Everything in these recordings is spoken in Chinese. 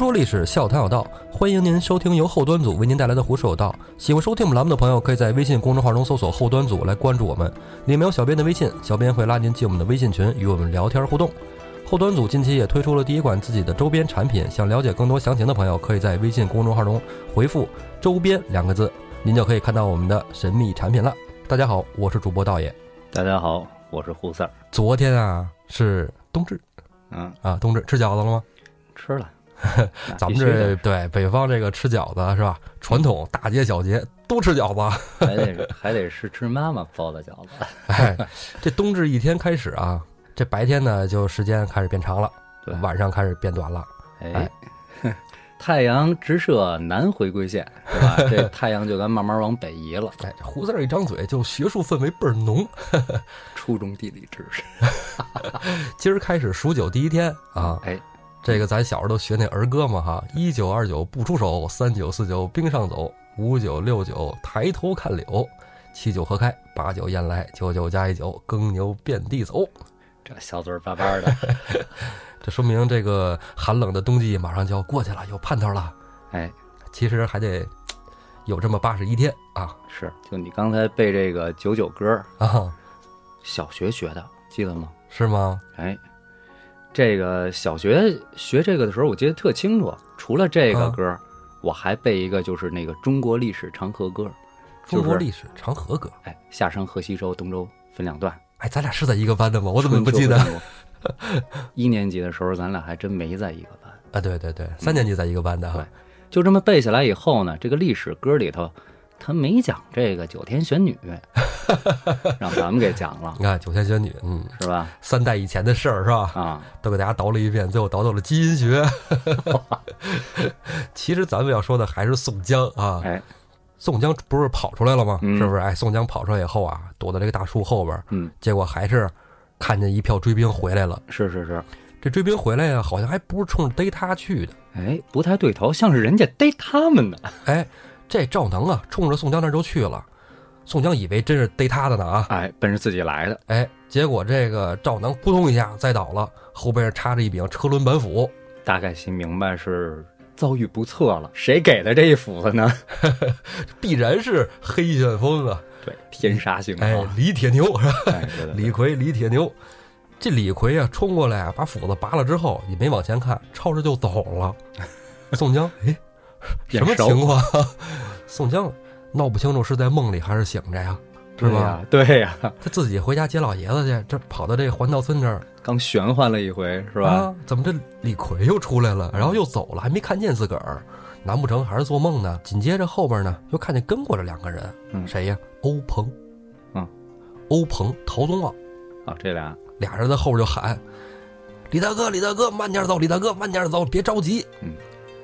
胡说历史，笑谈有道，欢迎您收听由后端组为您带来的《胡说有道》。喜欢收听我们栏目的朋友，可以在微信公众号中搜索“后端组”来关注我们，里面有小编的微信，小编会拉您进我们的微信群，与我们聊天互动。后端组近期也推出了第一款自己的周边产品，想了解更多详情的朋友，可以在微信公众号中回复“周边”两个字，您就可以看到我们的神秘产品了。大家好，我是主播道爷。大家好，我是胡四儿。昨天啊是冬至嗯，啊，冬至吃饺子了吗？吃了。那 咱们这对北方这个吃饺子是吧？传统大街小街都吃饺子。还得是还得是吃妈妈包的饺子。哎，这冬至一天开始啊，这白天呢就时间开始变长了，对晚上开始变短了。哎，太阳直射南回归线，是吧？这太阳就该慢慢往北移了。哎，胡子儿一张嘴就学术氛围倍儿浓。初中地理知识。今儿开始数九第一天啊，哎，这个咱小时候都学那儿歌嘛哈，一九二九不出手，三九四九冰上走，五九六九抬头看柳，七九河开，八九雁来，九九加一九，耕牛遍地走。这小嘴儿巴巴的。这说明这个寒冷的冬季马上就要过去了，有盼头了。哎，其实还得有这么八十一天啊是，就你刚才背这个九九歌，啊，小学学的，记得吗？是吗？哎，这个小学学这个的时候，我记得特清楚。除了这个啊歌，我还背一个，就是那个中国历史长河歌。中国历史长河歌。哎，夏商河西周，东周分两段。哎，咱俩是在一个班的吗？我怎么不记得？一年级的时候，咱俩还真没在一个班。啊，对对对，三年级在一个班的哈对。就这么背下来以后呢，这个历史歌里头，他没讲这个九天玄女，让咱们给讲了你，看九天玄女，嗯，是吧？三代以前的事儿是吧？啊，都给大家倒了一遍，最后倒到了基因学。其实咱们要说的还是宋江啊，哎，宋江不是跑出来了吗？嗯是不是？哎，宋江跑出来以后啊，躲在这个大树后边，嗯，结果还是看见一票追兵回来了。是是是，这追兵回来呀，好像还不是冲着逮他去的。哎，不太对头，像是人家逮他们呢。哎，这赵能啊，冲着宋江那儿就去了。宋江以为真是逮他的呢啊，哎，奔着自己来的。哎，结果这个赵能扑通一下栽倒了，后边插着一柄车轮板斧。大概心明白是遭遇不测了，谁给的这一斧子呢？必然是黑旋风啊！对，天杀星哎啊！，李铁牛是吧？哎，对对对李逵，李铁牛。这李逵啊，冲过来啊，把斧子拔了之后，也没往前看，抄着就走了。宋江，哎，什么情况？宋江闹不清楚是在梦里还是醒着呀，是吧？对呀，他自己回家接老爷子去，这跑到这环道村这儿，刚玄幻了一回，是吧？啊？怎么这李逵又出来了，然后又走了，还没看见自个儿？难不成还是做梦呢？紧接着后边呢，又看见跟过来两个人，嗯谁呀？欧鹏，嗯，欧鹏、陶宗旺，啊，这俩俩人在后边就喊：“李大哥，李大哥，慢点走，李大哥，慢点走，别着急，嗯，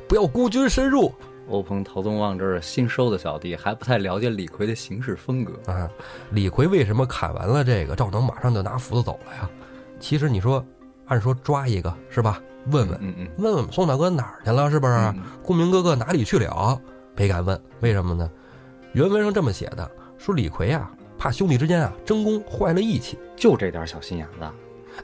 不要孤军深入欧鹏、陶宗旺这是新收的小弟，还不太了解李逵的行事风格。啊！”李逵为什么砍完了这个赵能，马上就拿斧子走了呀？其实你说，按说抓一个是吧？问问嗯嗯，问问宋大哥哪儿去了，是不是？嗯公明哥哥哪里去了？没敢问，为什么呢？原文上这么写的，说李逵啊，怕兄弟之间啊争功坏了义气。就这点小心眼子。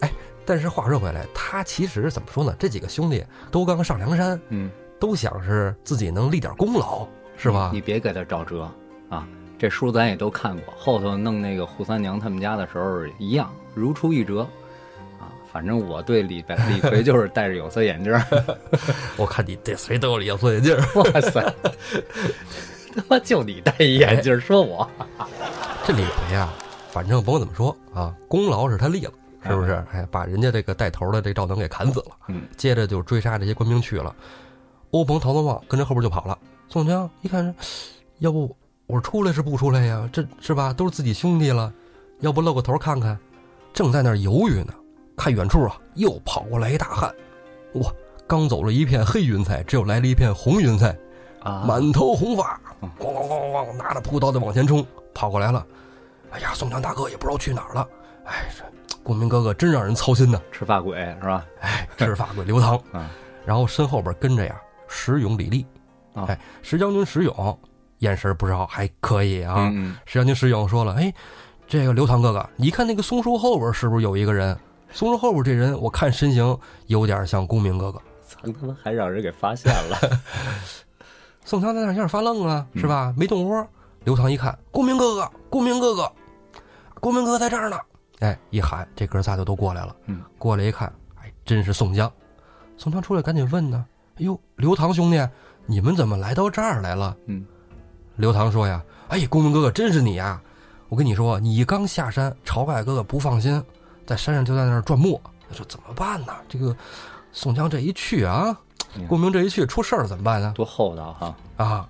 哎但是话说回来，他其实怎么说呢？这几个兄弟都刚上梁山，嗯，都想是自己能立点功劳，是吧你？别给他找辙啊！这书咱也都看过，后头弄那个扈三娘他们家的时候一样，如出一辙。啊，反正我对李白李逵就是戴着有色眼镜儿。我看你对谁都有有色眼镜儿。哇塞，他妈就你戴一眼镜儿，说我这李逵啊，反正甭管怎么说啊，功劳是他立了，是不是？哎，把人家这个带头的这赵能给砍死了。嗯，接着就追杀这些官兵去了。欧鹏、陶宗旺跟着后边就跑了。宋江一看，要不我出来是不出来呀？这是吧？都是自己兄弟了，要不露个头看看？正在那儿犹豫呢，看远处啊，又跑过来一大汉，哇！刚走了一片黑云彩，只有来了一片红云彩，啊，满头红发嗯，咣咣咣咣咣，拿着朴刀在往前冲，跑过来了。哎呀，宋江大哥也不知道去哪儿了。哎，这顾明哥哥真让人操心呐。吃发鬼是吧？哎，赤发鬼刘唐，嗯然后身后边跟着呀石勇、李立，啊哎，石将军石勇眼神不知道，还可以啊。嗯石将军石勇说了，哎，这个刘唐哥哥，你看那个松树后边是不是有一个人？松树后边这人，我看身形有点像公明哥哥。操，他妈还让人给发现了。宋江在那儿有点发愣啊，是吧？没动窝。刘唐一看，公明哥哥，公明哥哥，公明哥在这儿呢。哎，一喊，这哥仨就都过来了。嗯，过来一看，哎，真是宋江。宋江出来赶紧问呢，哎呦，刘唐兄弟，你们怎么来到这儿来了？嗯，刘唐说呀，哎，公明哥哥，真是你呀！我跟你说，你刚下山，晁盖哥哥不放心，在山上就在那儿转磨。他说怎么办呢？这个宋江这一去啊，公明这一去出事儿怎么办呢？多厚道哈！啊，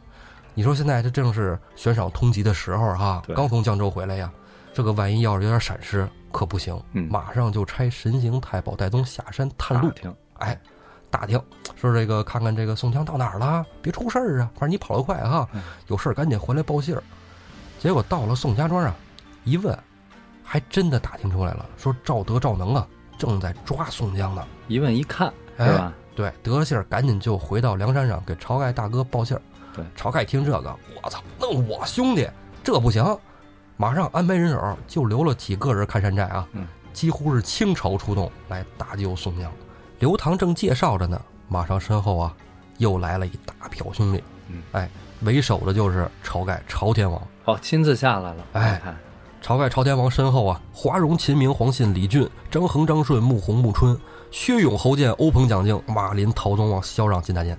你说现在这正是悬赏通缉的时候哈，刚从江州回来呀，这个万一要是有点闪失可不行，嗯马上就差神行太保戴宗下山探路哎，打听说这个看看这个宋江到哪儿了，别出事儿啊，反正你跑得快哈嗯，有事儿赶紧回来报信儿。结果到了宋家庄啊，一问，还真的打听出来了，说赵德赵能啊正在抓宋江呢。一问一看哎是吧？对，得了信儿，赶紧就回到梁山上给晁盖大哥报信儿。对，晁盖听这个，我操，弄我兄弟，这不行，马上安排人手，就留了几个人看山寨啊，嗯，几乎是倾巢出动来搭救宋江。刘唐正介绍着呢，马上身后啊，又来了一大票兄弟，嗯，哎，为首的就是晁盖朝天王。哦，亲自下来了。哎晁盖朝天王身后啊，华容、秦明、黄信、李俊、张衡、张顺、穆弘、穆春、薛勇、侯健、欧鹏、蒋敬、马林、陶宗旺、萧让、金大坚。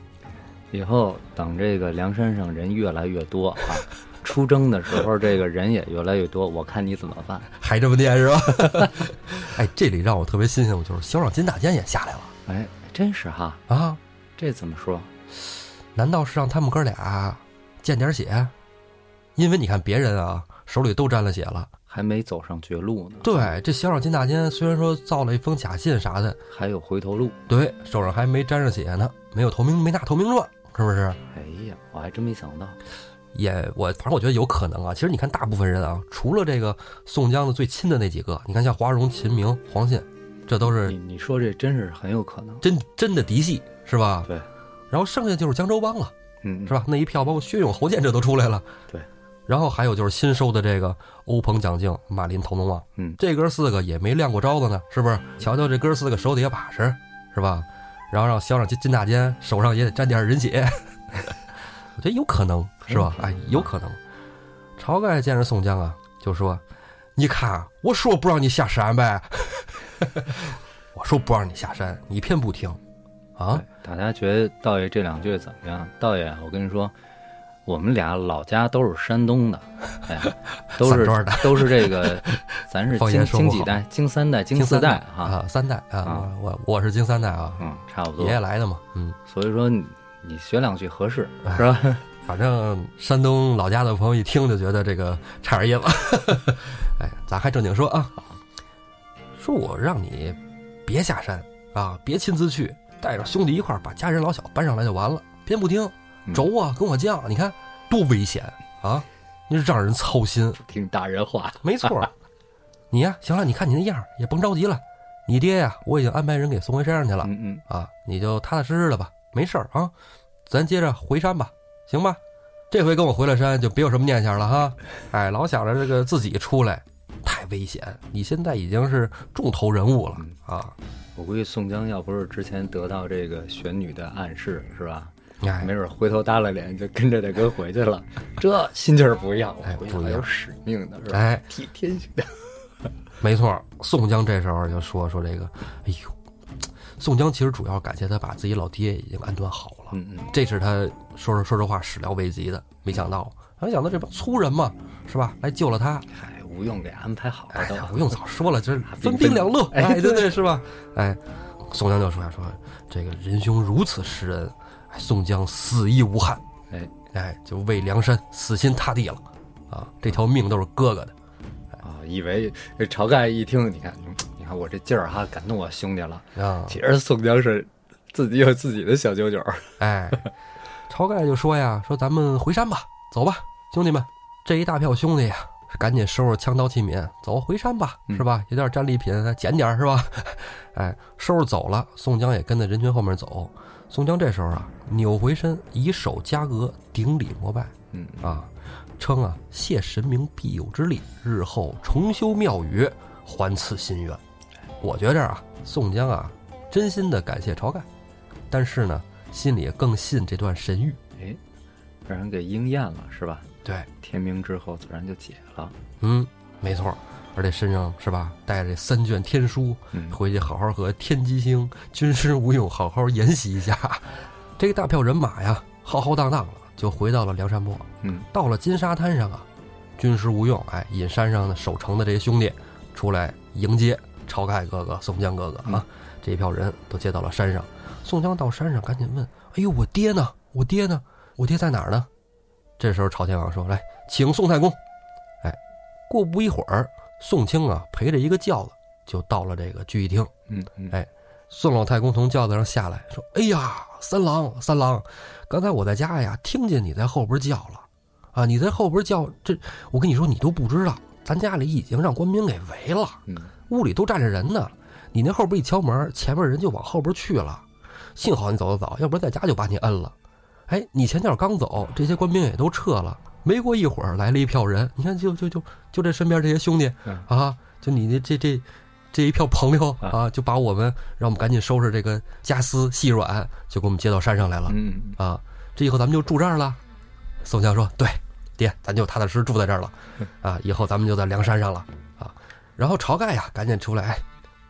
以后等这个梁山上人越来越多啊，出征的时候这个人也越来越多，我看你怎么办？还这么念是吧？哎，这里让我特别新鲜，就是萧让、金大坚也下来了哎，真是哈，啊！这怎么说？难道是让他们哥俩见点血？因为你看别人啊，手里都沾了血了。还没走上绝路呢，对，这小小、金大坚虽然说造了一封假信啥的，还有回头路。对手上还没沾上血呢，没有投名，没拿投名状，是不是？哎呀，我还真没想到。也我反正我觉得有可能啊。其实你看，大部分人啊，除了这个宋江的最亲的那几个，你看像华容、秦明、黄信，这都是你你说这真是很有可能。真真的嫡系，是吧？对。然后剩下就是江州帮了，嗯，是吧？那一票包括薛勇、侯健这都出来了。对。然后还有就是新收的这个欧鹏、蒋敬、马林、陶龙旺，嗯这哥四个也没亮过招子呢，是不是？瞧瞧这哥四个手底下把式，是吧？然后让萧让金金大坚手上也得沾点人血，我觉得有可能，是吧？哎，有可能。晁盖见着宋江啊，就说：“你看，我说不让你下山呗，我说不让你下山，你偏不听，啊？大家觉得道爷这两句怎么样？道爷，我跟你说，我们俩老家都是山东的，哎，都是 都是这个，咱是方经经几代，经三代，经四代，啊，三代啊，啊我我我是经三代啊，嗯，差不多爷。爷来的嘛，嗯，所以说你你学两句合适哎是吧？反正山东老家的朋友一听就觉得这个差点意思。哎，咱还正经说啊，说我让你别下山啊，别亲自去，带着兄弟一块儿把家人老小搬上来就完了，偏不听，嗯轴啊，跟我犟，你看多危险啊！你是让人操心，听大人话，没错。你呀，行了，你看你那样儿也甭着急了，你爹呀，我已经安排人给送回山上去了。嗯嗯，啊，你就踏踏实实的吧，没事儿啊，咱接着回山吧，行吧？这回跟我回了山，就别有什么念想了哈。哎，老想着这个自己出来，太危险。你现在已经是重头人物了啊！我估计宋江要不是之前得到这个玄女的暗示，是吧？哎没，准回头耷拉脸就跟着大哥回去了，这心劲儿不一样，哎我不一样有使命的是吧？哎，替天行道。没错，宋江这时候就说说这个，哎呦，宋江其实主要感谢他把自己老爹已经安顿好了，嗯嗯，这是他说说说实话始料未及的，没想到，没想到这帮粗人嘛，是吧？来救了他，嗨，吴用给安排好了不用早说了，就是分分兵两路，哎哎，对对，是吧？哎，宋江就说呀，说这个仁兄如此识人，哎，宋江死亦无憾，哎。哎，就为梁山死心塌地了，啊，这条命都是哥哥的，啊，以为这晁盖一听，你看，嗯你看我这劲儿哈，感动我兄弟了。啊，其实宋江是自己有自己的小九九，哎，晁盖就说呀，说咱们回山吧，走吧，兄弟们，这一大票兄弟呀，赶紧收拾枪刀器皿，走回山吧，嗯是吧？有点战利品，捡点是吧？哎，收拾走了，宋江也跟在人群后面走。宋江这时候啊，扭回身，以手夹额，顶礼膜拜嗯，啊，称啊谢神明庇佑之力，日后重修庙宇，还此心愿。我觉着啊，宋江啊，真心的感谢晁盖。但是呢，心里更信这段神谕。哎，让人给应验了，是吧？对，天明之后自然就解了。嗯，没错。而且身上是吧，带着这三卷天书，嗯，回去好好和天机星、军师吴用好好研习一下。这个大票人马呀，浩浩荡荡的就回到了梁山泊。嗯，到了金沙滩上啊，军师吴用哎引山上的守城的这些兄弟出来迎接晁盖哥哥、宋江哥哥啊。这一票人都接到了山上。宋江到山上赶紧问：“哎呦，我爹呢？我爹呢？我爹在哪儿呢？”这时候朝天王说：“来，请宋太公。”哎，过不一会儿。宋清啊，陪着一个轿子就到了这个聚义厅。嗯，哎，宋老太公从轿子上下来，说：“哎呀，三郎，三郎，刚才我在家呀，听见你在后边叫了，啊，你在后边叫，这我跟你说，你都不知道，咱家里已经让官兵给围了，屋里都站着人呢。你那后边一敲门，前面人就往后边去了。幸好你走得早，要不然在家就把你摁了。哎，你前脚刚走，这些官兵也都撤了。”没过一会儿，来了一票人，你看，就就就就这身边这些兄弟啊，就你的这这这一票朋友啊，就把我们让我们赶紧收拾这个家私细软，就给我们接到山上来了。嗯啊，这以后咱们就住这儿了。宋江说：“对，爹，咱就踏踏实实住在这儿了。啊，以后咱们就在梁山上了。啊，然后晁盖呀，赶紧出来，哎，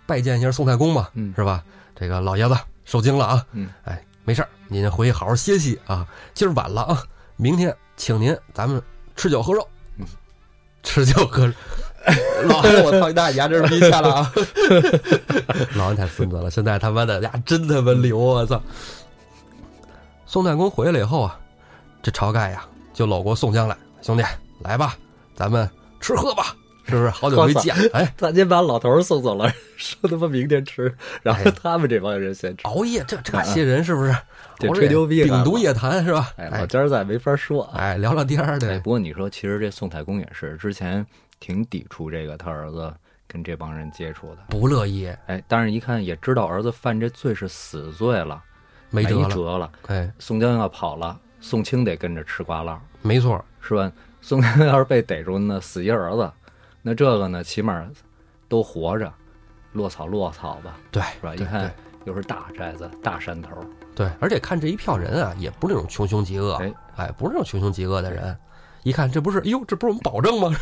拜见一下宋太公嘛，是吧？这个老爷子受惊了啊。嗯，哎，没事儿，您回去好好歇息啊。今儿晚了啊，明天。”请您，咱们吃酒喝肉，吃酒喝肉。老安，我操你大爷，这是逼下了啊！老安太孙子了，现在他妈的呀，真他妈牛！我操！宋太公回来以后啊，这晁盖呀就搂过宋江来，兄弟，来吧，咱们吃喝吧，是不是？好久没见，哎，咱先把老头送走了，说他妈明天吃，然后他们这帮人先吃。熬夜，这这些人是不是？吹牛逼，秉烛夜谈是吧？哎，老家在没法说，哎，聊聊天儿的。不过你说，其实这宋太公也是之前挺抵触这个他儿子跟这帮人接触的，不乐意。哎，但是一看也知道儿子犯这罪是死罪了，没辙了。哎，宋江要跑了，宋清得跟着吃瓜烂，没错，是吧？宋江要是被逮住，那死一儿子，那这个呢，起码都活着，落草落草吧，对，是吧？一看又是大寨子、大山头。对，而且看这一票人啊，也不是那种穷凶极恶，哎，不是那种穷凶极恶的人。一看这不是，哟，这不是我们保证吗？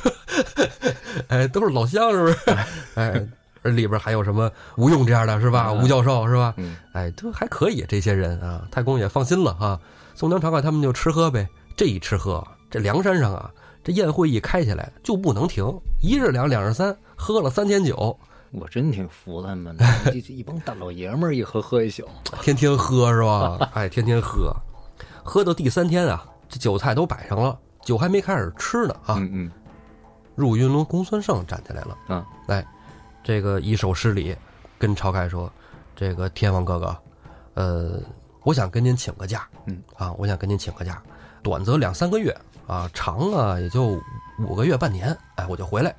哎，都是老乡，是不是？哎，而里边还有什么吴用这样的是吧？吴教授是吧？哎，都还可以，这些人啊，太公也放心了哈。宋江、晁盖他们就吃喝呗。这一吃喝，这梁山上啊，这宴会一开起来就不能停，一日两，两日三，喝了三天酒。我真挺服他们的，这一帮大老爷们儿一喝喝一宿，天天喝是吧？哎，天天喝，喝到第三天啊，这酒菜都摆上了，酒还没开始吃呢啊。嗯嗯。入云龙公孙胜站起来了，嗯，来，这个一手施礼，跟晁盖说：“这个天王哥哥，呃，我想跟您请个假，嗯啊，我想跟您请个假，短则两三个月啊，长了也就。”五个月半年，哎，我就回来。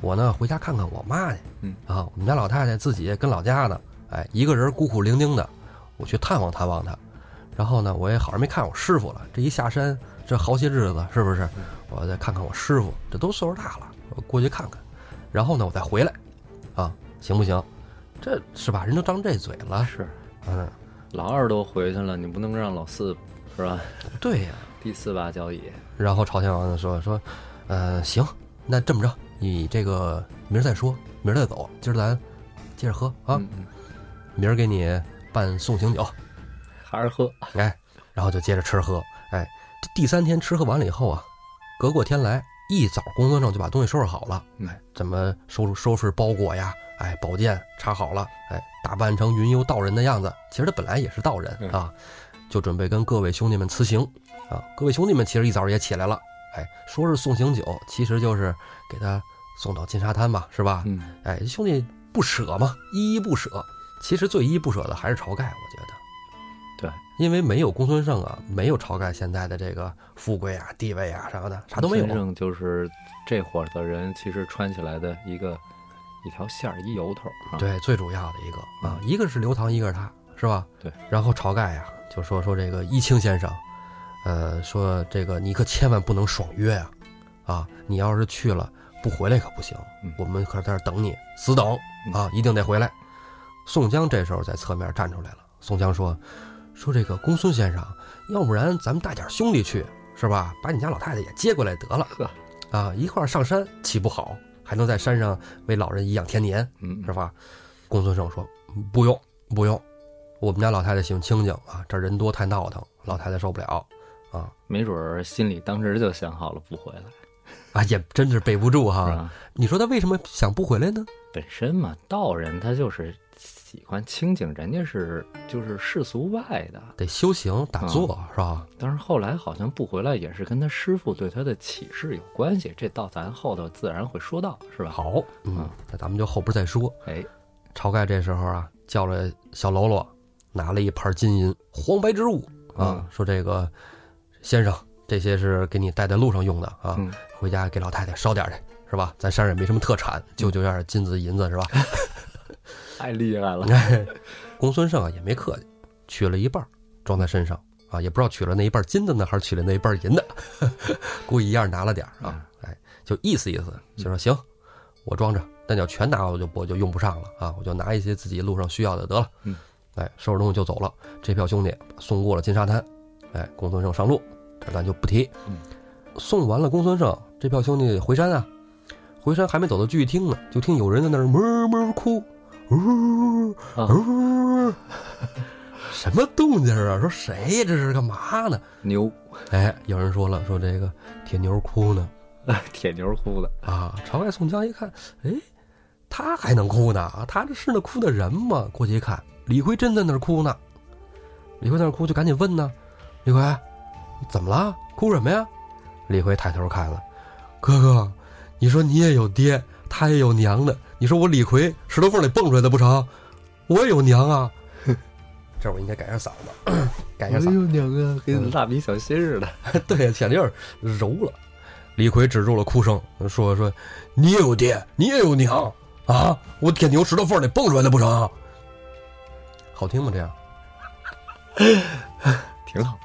我呢，回家看看我妈去。嗯啊，我们家老太太自己跟老家呢，哎，一个人孤苦伶仃的，我去探望探望她。然后呢，我也好像没看我师傅了。这一下山，这好些日子，是不是？我再看看我师傅，这都岁数大了，我过去看看。然后呢，我再回来，啊，行不行？这是吧？人都张这嘴了。是，嗯，老二都回去了，你不能让老四，是吧？对呀，第四把交椅。然后朝天王就说说。呃，行，那这么着，你这个明儿再说，明儿再走，今儿咱接着喝啊。明儿给你办送行酒，还是喝，哎，然后就接着吃喝，哎，第三天吃喝完了以后啊，隔过天来，一早公孙胜就把东西收拾好了，哎，怎么收收拾包裹呀？哎，宝剑插好了，哎，打扮成云游道人的样子，其实他本来也是道人啊，就准备跟各位兄弟们辞行啊。各位兄弟们其实一早也起来了。哎，说是送行酒，其实就是给他送到金沙滩嘛，是吧？嗯，哎，兄弟不舍嘛，依依不舍。其实最依依不舍的还是晁盖，我觉得。对，因为没有公孙胜啊，没有晁盖现在的这个富贵啊、地位啊啥的，啥都没有。公孙胜就是这伙的人，其实穿起来的一个一条线儿，一由头。对，最主要的一个啊，一个是刘唐，一个是他，是吧？对。然后晁盖呀，就说说这个一清先生。呃，说这个你可千万不能爽约呀，啊，你要是去了不回来可不行，我们可在这等你，死等啊，一定得回来。宋江这时候在侧面站出来了。宋江说：“说这个公孙先生，要不然咱们带点兄弟去，是吧？把你家老太太也接过来得了呵，啊，一块上山岂不好？还能在山上为老人颐养天年，嗯是吧？公孙胜说不用不用，我们家老太太喜欢清静啊，这人多太闹腾，老太太受不了啊没准儿心里当时就想好了不回来，啊，也真是背不住哈。吧？你说他为什么想不回来呢？本身嘛，道人他就是喜欢清静，人家是就是世俗外的。得修行打坐、是吧？但是后来好像不回来，也是跟他师傅对他的启示有关系。这到咱后头自然会说到，是吧？，好，嗯，那咱们就后边再说。哎，晁盖这时候啊，叫了小喽啰，拿了一盘金银黄白之物啊，嗯说这个先生，这些是给你带在路上用的啊，嗯回家给老太太烧点去，是吧？咱山上也没什么特产，就就点金子银子，是吧？太厉害了。公孙胜啊也没客气，取了一半儿装在身上啊，也不知道取了那一半金子呢，还是取了那一半银的，故意一样拿了点儿啊，哎，就意思意思，就说行，我装着，但你要全拿我就我就用不上了啊，我就拿一些自己路上需要的得了，嗯，哎，收拾东西就走了。这票兄弟送过了金沙滩，哎，公孙胜上路，这咱就不提。嗯，送完了公孙胜，这票兄弟回山啊，回山还没走到聚义厅呢，就听有人在那儿哞哞哭，呜啊呜，什么动静啊？说谁呀？这是干嘛呢？牛，哎，有人说了，说这个铁牛哭呢 铁牛哭的，啊！朝外、宋江一看，哎，他还能哭呢？啊，他这是那哭的人吗？过去一看，李逵真在那儿哭呢。李逵在那儿哭，就赶紧问呢：“李逵，怎么了？哭什么呀？”李逵抬头看了，哥哥，你说你也有爹，他也有娘的，你说我李逵石头缝里蹦出来的不成？我也有娘啊！这我应该改下嗓子，改下嗓子。呦娘啊，跟蜡笔小新似的。对呀，显得有点柔了。李逵止住了哭声，说：“说你也有爹，你也有娘啊！我铁牛石头缝里蹦出来的不成？好听吗？这样 挺好，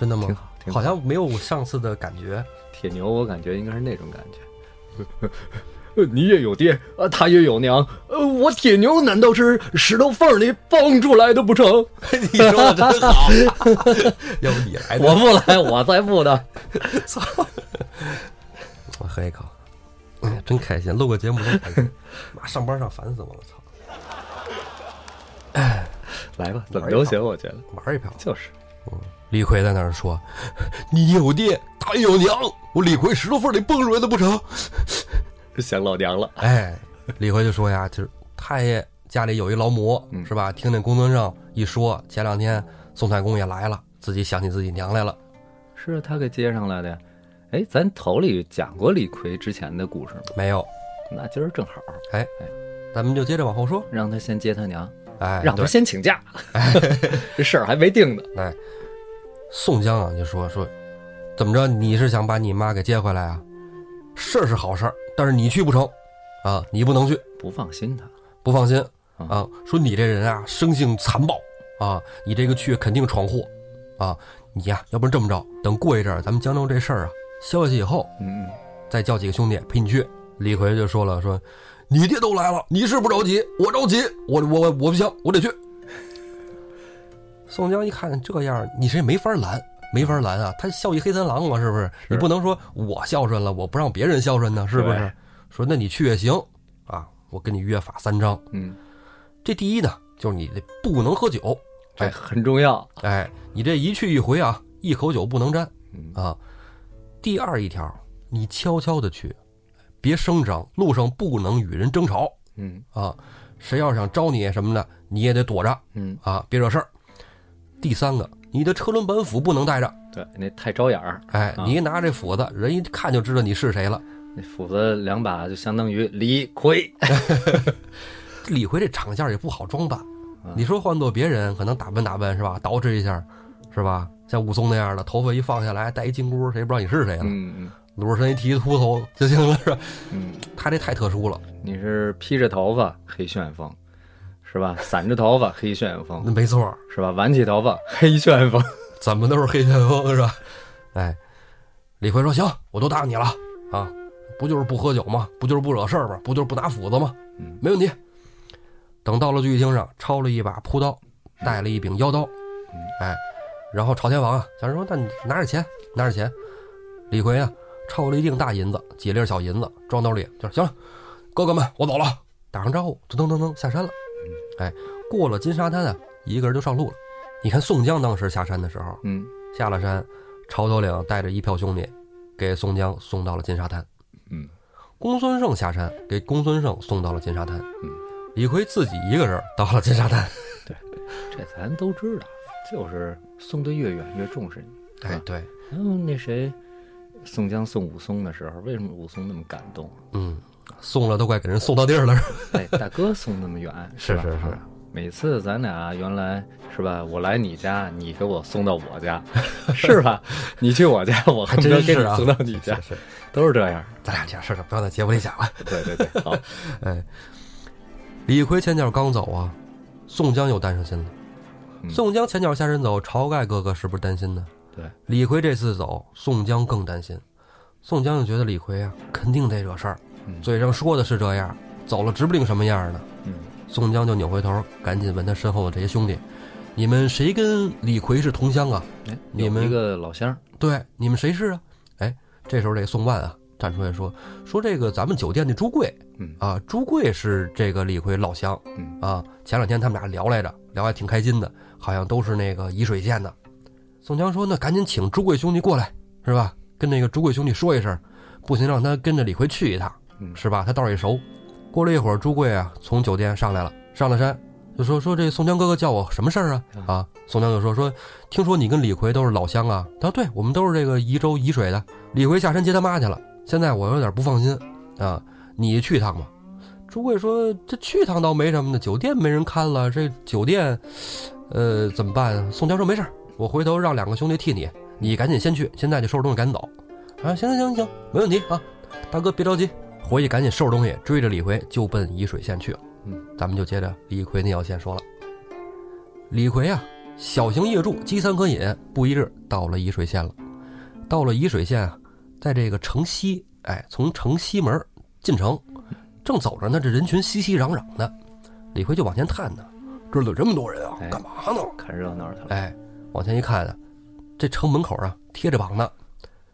真的吗挺？好，挺好像没有我上次的感觉。铁牛，我感觉应该是那种感觉。呃你也有爹啊，他也有娘。呃，我铁牛难道是石头缝里蹦出来的不成？你说的真好，要不你来？我不来，我才不呢。操！我喝一口，真开心，录个节目真开心。妈，上班上烦死我了，操！来吧，怎么都行，我觉得玩一票。就是。李逵在那儿说：“你有爹，他也有娘，我李逵石头缝里蹦出来的不成？” 想老娘了，哎，李逵就说呀，就是太爷家里有一劳模，嗯是吧？听那公孙胜一说，前两天宋太公也来了，自己想起自己娘来了。是他给接上来的呀。哎，咱头里讲过李逵之前的故事吗？没有，那今儿正好，哎咱们就接着往后说。让他先接他娘，哎，让他先请假，这事儿还没定呢。哎，宋江啊就说说，怎么着？你是想把你妈给接回来啊？事儿是好事儿，但是你去不成，啊，你不能去，不放心他，不放心啊啊。说你这人啊，生性残暴啊，你这个去肯定闯祸啊。你呀、要不然这么着，等过一阵儿，咱们江州这事儿啊消息以后，嗯嗯，再叫几个兄弟陪你去。李逵就说了，说你爹都来了，你是不着急，我着急，我我我我不行，我得去。宋江一看这样，你这没法拦，没法拦啊！他孝义黑三郎嘛，是不是？你不能说我孝顺了，我不让别人孝顺呢，是不是？说那你去也行啊，我跟你约法三章。嗯，这第一呢，就是你这不能喝酒，这很重要。哎，你这一去一回啊，一口酒不能沾。嗯啊。第二一条，你悄悄的去，别声张，路上不能与人争吵嗯啊。谁要是想招你什么的，你也得躲着嗯，啊，别惹事儿。第三个，你的车轮板斧不能带着，对，那太招眼儿，哎，啊你一拿这斧子，人一看就知道你是谁了。那斧子两把就相当于李逵。李逵这长相也不好装扮，啊你说换做别人，可能打扮打扮是吧，捯饬一下，是吧？像武松那样的，头发一放下来，戴一金箍，谁不知道你是谁了。嗯嗯鲁智深一剃秃头就行了，是吧？嗯，他这太特殊了，你是披着头发黑旋风，是吧？散着头发黑旋风，那没错，是吧？挽起头发黑旋风。怎么都是黑旋风是吧？哎，李逵说行，我都答应你了啊，不就是不喝酒吗？不就是不惹事儿吗？不就是不拿斧子吗？嗯没问题。等到了聚义厅上，抄了一把朴刀，带了一柄腰刀，哎，然后朝天王啊，想着说那你拿点钱，拿点钱。李逵啊，抄了一锭大银子，几粒小银子装兜里，就说行了，哥哥们，我走了，打声招呼，噔噔噔噔下山了。哎，过了金沙滩啊，一个人就上路了。你看宋江当时下山的时候，嗯下了山，朝头领带着一票兄弟，给宋江送到了金沙滩。嗯公孙胜下山，给公孙胜送到了金沙滩。嗯，李逵自己一个人到了金沙滩。对这咱都知道，就是送的越远越重视你。哎，对，然后那谁，宋江送武松的时候，为什么武松那么感动？嗯，送了都快给人送到地儿了。哎，大哥送那么远，吧？是是是啊每次咱俩原来是吧？我来你家，你给我送到我家，是吧？你去我家，我还真给你送到你家，都是这样。咱俩这事儿不要在节目里讲了。对对对，好，哎，李逵前脚刚走啊，宋江又担上心了。嗯宋江前脚下山走，晁盖哥哥是不是担心呢？对，李逵这次走，宋江更担心。宋江就觉得李逵啊，肯定得惹事儿，嗯嘴上说的是这样，走了指不定什么样呢。嗯宋江就扭回头，赶紧问他身后的这些兄弟：“你们谁跟李逵是同乡啊？哎，你们有一个老乡，对，你们谁是啊？”哎，这时候这宋万啊站出来说：“说这个咱们酒店的朱贵嗯啊，朱贵是这个李逵老乡嗯啊。前两天他们俩聊来着，聊还挺开心的，好像都是那个沂水县的。”宋江说：“那赶紧请朱贵兄弟过来，是吧？跟那个朱贵兄弟说一声，不行让他跟着李逵去一趟。”嗯是吧？他道儿也熟。过了一会儿，朱贵啊从酒店上来了，上了山，就说说这宋江哥哥叫我什么事儿啊？啊，宋江就说说，听说你跟李逵都是老乡啊？他说对，我们都是这个宜州沂水的。李逵下山接他妈去了，现在我有点不放心啊，你去一趟吧。朱贵说这去一趟倒没什么的，酒店没人看了，这酒店，呃，怎么办啊？宋江说没事儿我回头让两个兄弟替你，你赶紧先去，现在就收拾东西赶紧走。啊，行行行行，没问题啊，大哥别着急，回去赶紧收拾东西，追着李逵就奔沂水县去了。嗯，咱们就接着李逵那条线说了。李逵啊，小行夜住，饥餐渴饮，不一日到了沂水县了。到了沂水县啊，在这个城西，哎，从城西门进城，正走着呢，这人群熙熙攘攘的。李逵就往前探呢，这儿有这么多人啊哎，干嘛呢？看热闹去了。哎，往前一看啊，这城门口啊贴着榜呢，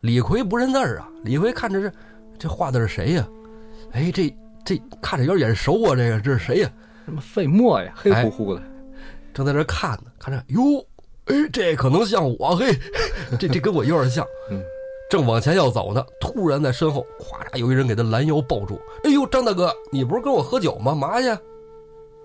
李逵不认字儿啊。李逵看着这这画的是谁呀、哎，这这看着有点眼熟啊，这个这是谁呀、什么费墨呀，黑哎乎乎的。正在这看呢，看着哟，哎，这可能像我嘿，这这跟我有点像。嗯，正往前要走呢，突然在身后咵嚓有一人给他拦腰抱住。哎呦，张大哥，你不是跟我喝酒吗？嘛去？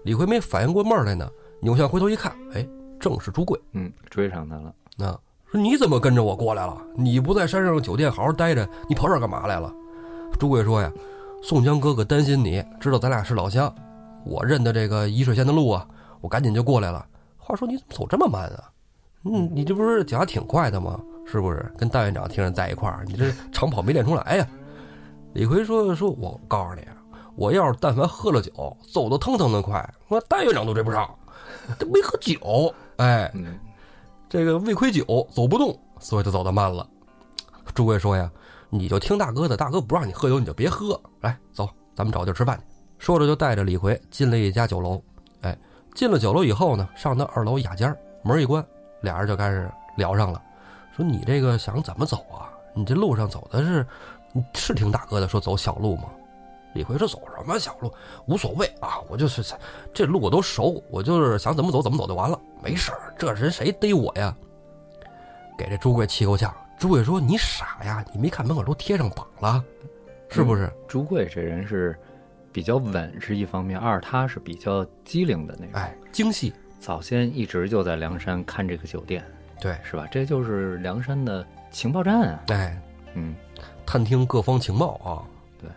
李逵没反应过味儿来呢，扭向回头一看，哎，正是朱贵。嗯，追上他了。啊，说你怎么跟着我过来了？你不在山上酒店好好待着，你跑这儿干嘛来了？朱贵说呀，宋江哥哥担心你，知道咱俩是老乡，我认得这个沂水县的路啊，我赶紧就过来了。话说你怎么走这么慢啊？嗯，你这不是讲的挺快的吗？是不是？跟大院长听着在一块儿，你这长跑没练出来呀？李逵说：“说我告诉你啊，我要是但凡喝了酒，走得腾腾的快，我大院长都追不上。这没喝酒，哎，嗯这个胃亏酒走不动，所以就走得慢了。诸位说呀：“你就听大哥的，大哥不让你喝酒，你就别喝。来，走，咱们找地儿吃饭去。”说着就带着李逵进了一家酒楼。哎，进了酒楼以后呢，上到二楼雅间，门一关，俩人就开始聊上了。说你这个想怎么走啊？你这路上走的是，你是听大哥的说走小路吗？李逵说走什么小路，无所谓啊，我就是这路我都熟，我就是想怎么走怎么走就完了，没事儿。这人谁逮我呀？给这朱贵气够呛。朱贵说：“你傻呀，你没看门口都贴上榜了，是不是？朱贵这人是比较稳是一方面，二他是比较机灵的那种。哎，精细，早先一直就在梁山看这个酒店，对，是吧？这就是梁山的情报站啊。哎，嗯，探听各方情报啊。对，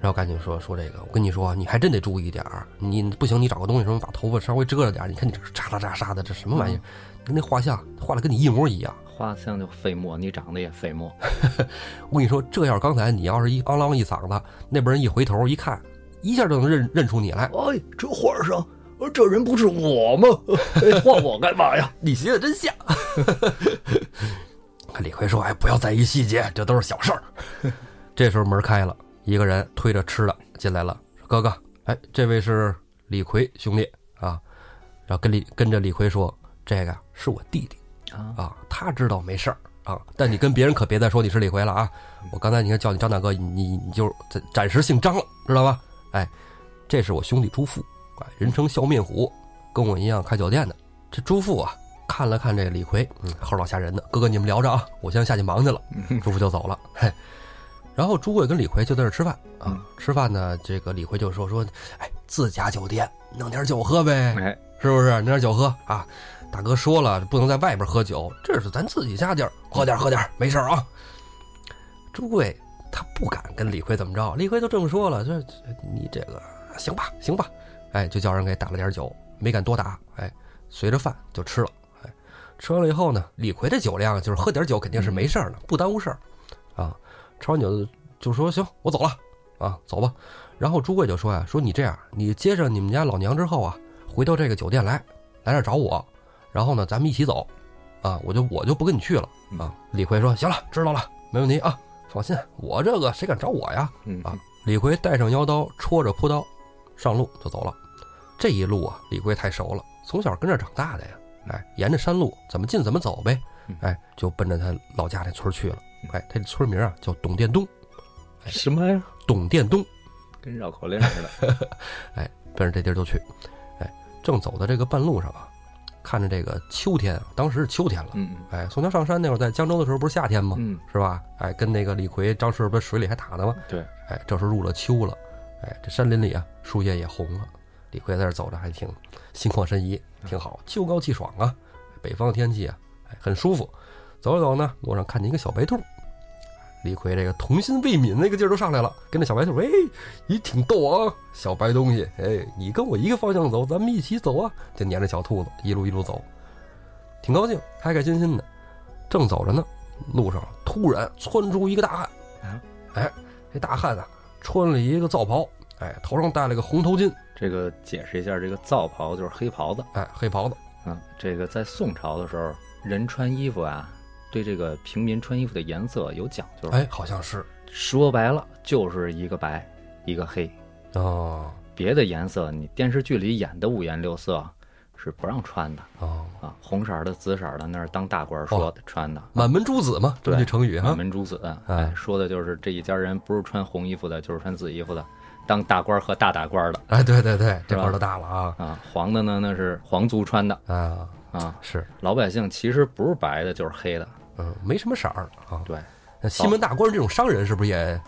然后赶紧说说这个，我跟你说，你还真得注意点儿。你不行，你找个东西什么把头发稍微遮着点儿。你看你这扎扎扎扎的，这什么玩意儿？跟那画像画的跟你一模一样。画像就费墨，你长得也费墨。我跟你说，这要是刚才你要是一昂啷一嗓子，那边人一回头一看，一下就能认认出你来。哎，这画上，这人不是我吗？哎画我干嘛呀？你学的真像。李逵说：“哎，不要在意细节，这都是小事儿。”这时候门开了，一个人推着吃的进来了，说：“哥哥，哎，这位是李逵兄弟啊。”然后跟李跟着李逵说：“这个是我弟弟啊，啊，他知道没事儿啊，但你跟别人可别再说你是李逵了啊！我刚才你看叫你张大哥，你你你就暂暂时姓张了，知道吧？哎，这是我兄弟朱富，哎，人称笑面虎，跟我一样开酒店的。这朱富啊，看了看这李逵，嗯，齁老吓人的。哥哥你们聊着啊，我先下去忙去了。朱富就走了，嘿。然后朱贵跟李逵就在这吃饭啊嗯，吃饭呢，这个李逵就说说，哎，自家酒店弄点酒喝呗，哎，是不是？弄点酒喝啊！大哥说了，不能在外边喝酒，这是咱自己家地儿，喝点喝点，没事啊。朱贵他不敢跟李逵怎么着，李逵都这么说了，这你这个行吧行吧，哎，就叫人给打了点酒，没敢多打，哎，随着饭就吃了，哎，吃完了以后呢，李逵的酒量就是喝点酒肯定是没事儿的，不耽误事儿，啊，吃完酒就说行，我走了，啊，走吧。然后朱贵就说呀，说你这样，你接上你们家老娘之后啊，回到这个酒店来，来这找我，然后呢，咱们一起走，啊，我就我就不跟你去了啊。李逵说行了，知道了，没问题啊，放心，我这个谁敢找我呀？嗯啊，李逵带上腰刀，戳着朴刀，上路就走了。这一路啊，李逵太熟了，从小跟这长大的呀。哎，沿着山路怎么进怎么走呗嗯。哎，就奔着他老家那村去了。哎，他这村名啊叫董店东，什么呀？董店东。跟绕口令似的。哎，奔着这地儿就去。哎，正走到这个半路上啊，看着这个秋天啊，当时是秋天了。嗯哎，宋江上山那会儿在江州的时候不是夏天吗？嗯，是吧？哎，跟那个李逵、张顺不是水里还打呢吗？对，哎，这时候入了秋了，哎，这山林里啊，树叶也红了。李逵在这走着还挺心旷神怡，挺好，秋高气爽啊。北方的天气啊，哎，很舒服。走着走着呢，路上看见一个小白兔，李逵这个童心未泯那个劲儿都上来了，跟那小白兔，哎，你挺逗啊，小白东西，哎，你跟我一个方向走，咱们一起走啊，就撵着小兔子一路一路走，挺高兴，开开心心的。正走着呢，路上突然窜出一个大汉，啊哎，这大汉啊，穿了一个皂袍，哎，头上戴了个红头巾，这个解释一下，这个皂袍就是黑袍子。哎，黑袍子，啊，这个在宋朝的时候，人穿衣服啊，对这个平民穿衣服的颜色有讲究。哎，好像是说白了就是一个白，一个黑，哦别的颜色你电视剧里演的五颜六色是不让穿的哦，啊。红色儿的、紫色儿的那是当大官儿说的穿的。满门朱子嘛，这句成语哈满，门朱子，哎，说的就是这一家人不是穿红衣服的，就是穿紫衣服的，当大官儿和大大官儿的哎，对对对，这吧官儿都大了啊啊。黄的呢，那是皇族穿的啊，啊。是，老百姓其实不是白的，就是黑的。嗯，没什么色儿啊。对，那西门大官这种商人是不是也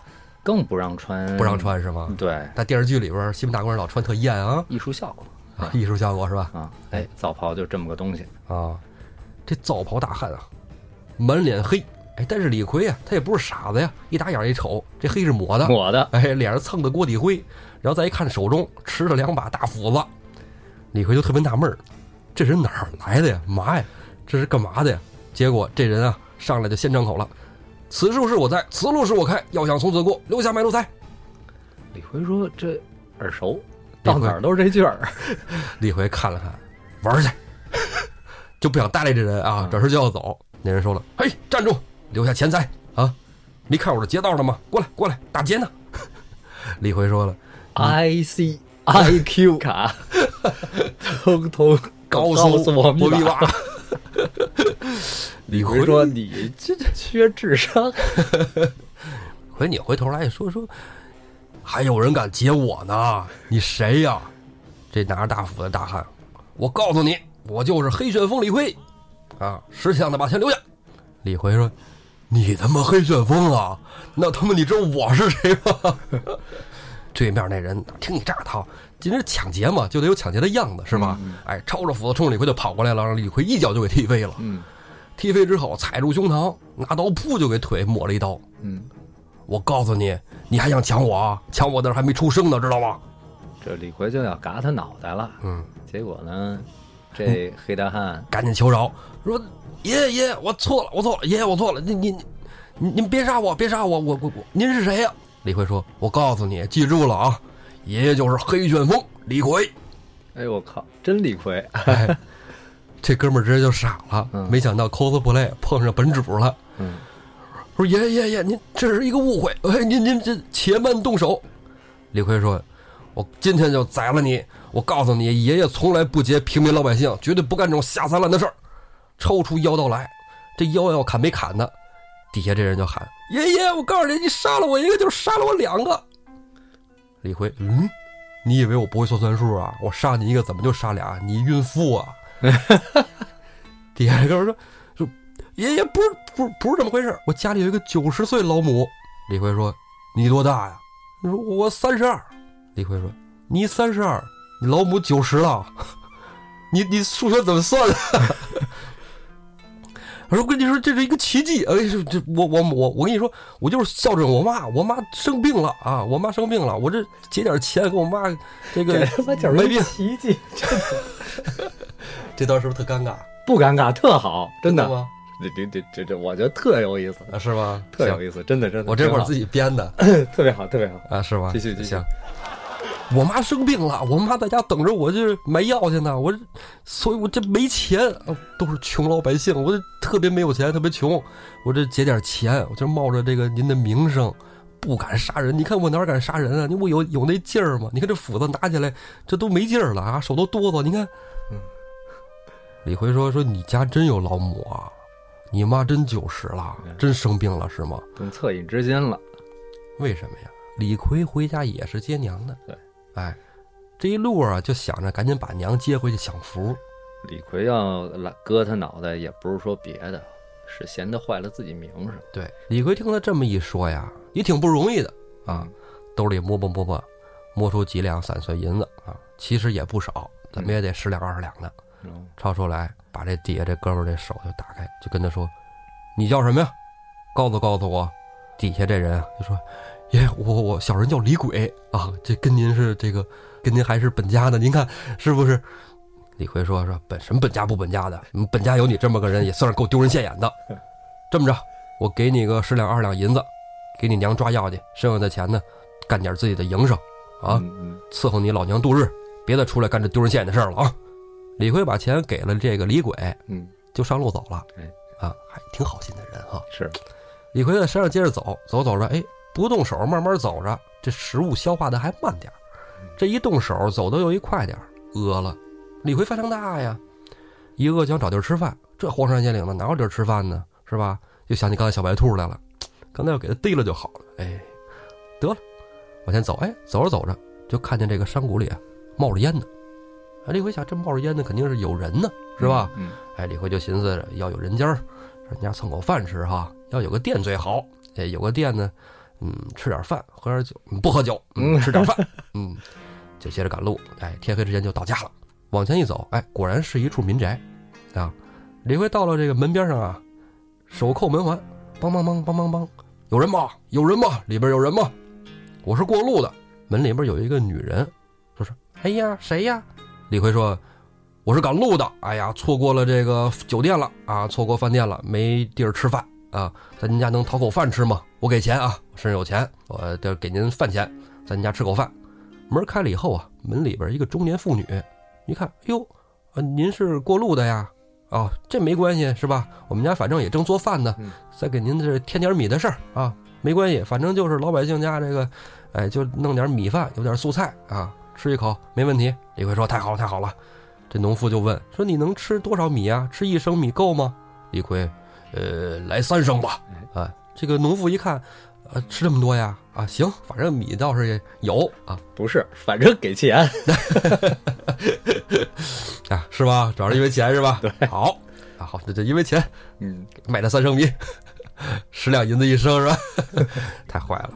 更不让穿，不让。穿是吗？对，在电视剧里边，西门大官老穿特艳啊，艺术效果啊艺术效果是吧？啊。哎，皂袍就这么个东西。啊，这皂袍大汉啊，满脸黑，哎，但是李逵啊，他也不是傻子呀，一打眼一瞅，这黑是抹的，抹的，哎，脸上蹭的锅底灰，然后再一看手中持着两把大斧子，李逵就特别纳闷儿，这人哪儿来的呀？妈呀，这是干嘛的呀？结果这人啊，上来就先张口了：“此树是我栽，此路是我开，要想从此过，留下买路财。李逵说这耳熟，到哪儿都是这句儿。”李逵看了看，玩去，就不想搭理这人啊，转身就要走。那人说了：“嘿，站住，留下钱财啊！没看我这劫道了吗？过来，过来，打劫呢。”李逵说了。I C I Q 卡，通通告诉诉我密码。李逵说：“你这缺智商。回你回头来说说，还有人敢劫我呢？你谁呀？这拿着大斧的大汉，我告诉你，我就是黑旋风李逵，啊，识相的把钱留下。李逵说：“你他妈黑旋风啊？那他妈你知道我是谁吗？” 对面那人听你这套，今天抢劫嘛，就得有抢劫的样子，是吧？哎，抄着斧子冲着李逵就跑过来了，让李逵一脚就给踢飞了。嗯 踢飞之后，踩住胸膛，拿刀噗就给腿抹了一刀。嗯，我告诉你，你还想抢我啊？抢我的人还没出生呢，知道吗？这李逵就要嘎他脑袋了。嗯，结果呢，这黑大汉赶紧求饶，说爷爷爷爷，我错了，我错了，爷爷我错了，您您您您别杀我，别杀我，我我我，您是谁呀、李逵说：“我告诉你，记住了啊，爷爷就是黑旋风李逵。哎呦我靠，真李逵！哎”这哥们儿直接就傻了，嗯没想到 cosplay 碰上本主了。嗯，说爷爷爷爷，您这是一个误会，哎，您您这且慢动手。李逵说：“我今天就宰了你！我告诉你，爷爷从来不劫平民老百姓，绝对不干这种下三滥的事儿。抽出腰刀来，这腰要砍没砍呢？底下这人就喊：“爷爷，我告诉你，你杀了我一个，就是杀了我两个。”李逵，嗯，你以为我不会算算数啊？我杀你一个，怎么就杀俩？你孕妇啊？底下这个人说：“说爷爷不是不是不是这么回事，我家里有一个九十岁老母。”李逵说：“你多大呀？”他说：“我三十二。”李逵说：“你三十二，你老母九十了，你你数学怎么算的？” 我说：“跟你说，这是一个奇迹。哎，这我我我我跟你说，我就是孝顺我妈。我妈生病了啊，我妈生病了，我这借点钱给我妈这个没病。奇迹，真的 这段是不是特尴尬？不尴尬，特好，真的。吗？这这这这这，我觉得特有意思，啊，是吗？特有意思，真的真的。我这会儿自己编的 特别好，特别好。啊，是吗？继续继续行。我妈生病了，我妈在家等着我，就是买药去呢。我这，所以我这没钱，啊都是穷老百姓，我这特别没有钱，特别穷。我这节点钱，我就冒着这个您的名声，不敢杀人。你看我哪敢杀人啊？你我有有那劲儿吗？你看这斧子拿起来，这都没劲儿了啊，手都哆嗦。你看，嗯。李逵说：“说你家真有老母啊？你妈真九十了，真生病了是吗？动恻隐之心了，为什么呀？李逵回家也是接娘的，对，哎，这一路啊就想着赶紧把娘接回去享福。李逵要来割他脑袋，也不是说别的，是嫌他坏了自己名声。对，李逵听他这么一说呀，也挺不容易的啊，兜里摸摸摸摸，摸出几两散碎银子啊，其实也不少，怎么也得十两二十两的。嗯，抄出来，把这底下这哥们儿这手就打开，就跟他说：“你叫什么呀？告诉告诉我。”底下这人啊就说：“耶，我我小人叫李鬼啊，这跟您是这个，跟您还是本家的，您看是不是？”李逵说：“说本什么本家不本家的，嗯本家有你这么个人，也算是够丢人现眼的。这么着，我给你个十两二两银子，给你娘抓药去，剩下的钱呢，干点自己的营生啊，伺候你老娘度日，别再出来干这丢人现眼的事儿了啊！”李逵把钱给了这个李鬼，嗯，就上路走了。哎，啊，还挺好心的人哈。是，李逵在山上接着走，走走着，哎，不动手，慢慢走着，这食物消化的还慢点儿这一动手，走的又一快点儿饿了。李逵饭量大呀，一饿就想找地儿吃饭。这荒山野岭的哪有地儿吃饭呢？是吧？就想起刚才小白兔来了，刚才要给他逮了就好了。哎，得了，往前走，哎，走着走着就看见这个山谷里啊冒着烟呢。哎，李逵想，这冒着烟的肯定是有人呢，是吧？嗯，哎，李逵就寻思着要有人家儿，人家蹭口饭吃哈，要有个店最好。哎，有个店呢，嗯，吃点饭，喝点酒，嗯不喝酒，嗯，吃点饭，嗯，就接着赶路。哎，天黑之前就到家了。往前一走，哎，果然是一处民宅，啊，李逵到了这个门边上啊，手扣门环，梆梆梆梆梆梆，有人吗？有人吗？里边有人吗？我是过路的。门里边有一个女人，说是，哎呀，谁呀？李逵说：“我是赶路的，哎呀，错过了这个酒店了啊，错过饭店了，没地儿吃饭啊，在您家能讨口饭吃吗？我给钱啊，我身上有钱，我得给您饭钱，在您家吃口饭。”门开了以后啊，门里边一个中年妇女，一看，哎呦，啊，您是过路的呀？啊，这没关系是吧？我们家反正也正做饭呢嗯，再给您这添点米的事儿啊，没关系，反正就是老百姓家这个，哎，就弄点米饭，有点素菜啊，吃一口没问题。李逵说：“太好了，太好了。”这农妇就问说：“你能吃多少米啊？吃一升米够吗？”李逵：“呃，来三升吧。”啊，这个农妇一看，呃，吃这么多呀？啊，行，反正米倒是也有啊，不是，反正给钱。啊，是吧？主要是因为钱是吧？对，好啊，好，这就因为钱嗯，买了三升米，十两银子一升是吧？太坏了。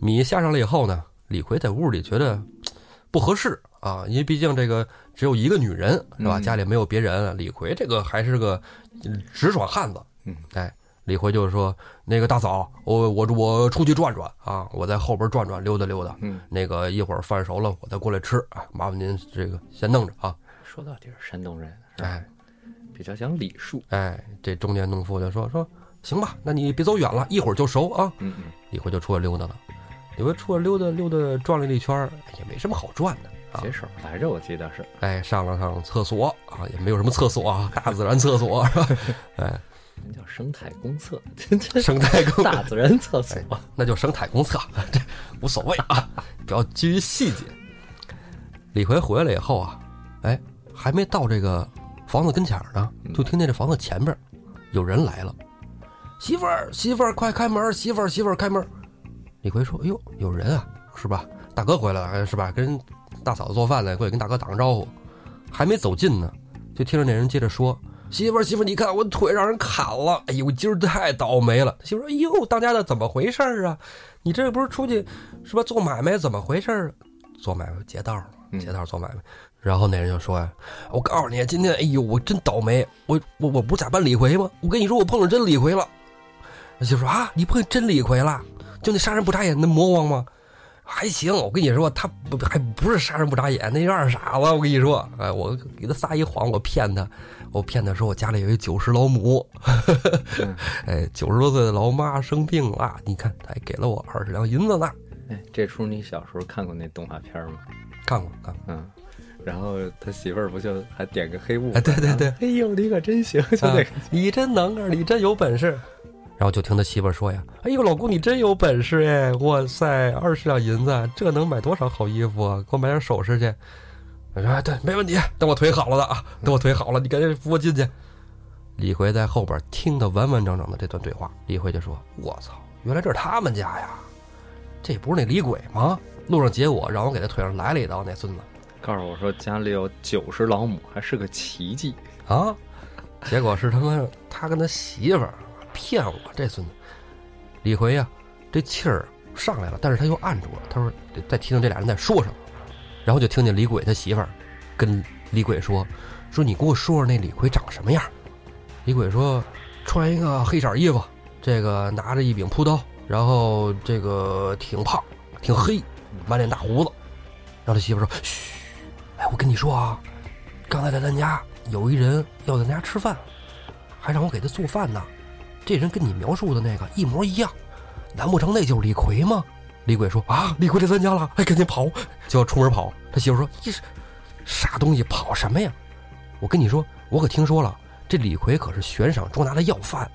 米下上来以后呢，李逵在屋里觉得不合适啊，因为毕竟这个只有一个女人是吧？嗯家里没有别人，李逵这个还是个嗯直爽汉子。嗯，哎，李逵就是说，那个大嫂，我我我出去转转啊，我在后边转转溜达溜达。嗯，那个一会儿饭熟了，我再过来吃啊，麻烦您这个先弄着啊。说到底是山东人，哎比较讲礼数。哎，这中年农夫就说说，行吧，那你别走远了，一会儿就熟啊。嗯嗯，李逵就出来溜达了。李逵出来溜达溜达，转了一圈也没什么好转的啊。写手来着，我记得是。哎，上了上厕所啊，也没有什么厕所啊，大自然厕所是吧？哎，那叫生态公厕，生态公 大自然厕所。那就生态公厕，这无所谓啊，不要拘于细节。李逵回来以后啊，哎，还没到这个房子跟前儿呢，就听见这房子前边儿有人来了。媳妇儿，媳妇儿，快开门！媳妇儿，媳妇儿，开门！李逵说：“哎呦，有人啊，是吧？大哥回来了，哎是吧？跟大嫂子做饭呢，过去跟大哥打个招呼。还没走近呢，就听着那人接着说：‘媳妇儿，媳妇儿，你看我腿让人砍了，哎呦，我今儿太倒霉了。’媳妇儿说：‘哎呦，当家的怎么回事儿啊？你这不是出去是吧做买卖？怎么回事啊？做买卖劫道劫道做买卖。’然后那人就说呀：‘我告诉你，今天哎呦，我真倒霉，我我我不是假扮李逵吗？我跟你说，我碰上真李逵了。’媳妇说啊，你碰见真李逵了？就那杀人不眨眼那魔王吗？还行，我跟你说，他不还不是杀人不眨眼，那是二傻子。我跟你说，哎，我给他撒一谎，我骗他，我骗他说我家里有一九十老母，嗯 哎，九十多岁的老妈生病了，你看他还给了我二十两银子呢。哎，这出你小时候看过那动画片吗？看过看过，嗯，然后他媳妇儿不就还点个黑雾？哎对对对哎呦，你可真行，就那个啊，你真能干，你真有本事。然后就听他媳妇儿说呀：“哎呦，老公你真有本事哎！哇塞，二十两银子，这能买多少好衣服啊？给我买点首饰去。”我说：“哎，对，没问题。等我腿好了的啊，等我腿好了，你赶紧扶我进去。”李逵在后边听得完完整整的这段对话，李逵就说：“我操，原来这是他们家呀！这不是那李鬼吗？路上劫我，让我给他腿上来了一刀，那孙子告诉我说家里有九十老母，还是个奇迹。啊！结果是他妈他跟他媳妇儿骗我，这孙子。李逵呀、这气儿上来了，但是他又按住了。他说得再听听这俩人在说什么，然后就听见李鬼他媳妇儿跟李鬼说：“说你给我说说那李逵长什么样？”李鬼说：“穿一个黑色衣服，这个拿着一柄朴刀，然后这个挺胖，挺黑，满脸大胡子。”然后他媳妇说：“嘘，哎，我跟你说啊，刚才在咱家有一人要在咱家吃饭，还让我给他做饭呢。这人跟你描述的那个一模一样，难不成那就是李逵吗？李鬼说啊，李逵来咱家了，哎，赶紧跑，就要出门跑。他媳妇说：“你是傻东西，跑什么呀？我跟你说，我可听说了，这李逵可是悬赏捉拿的要犯。”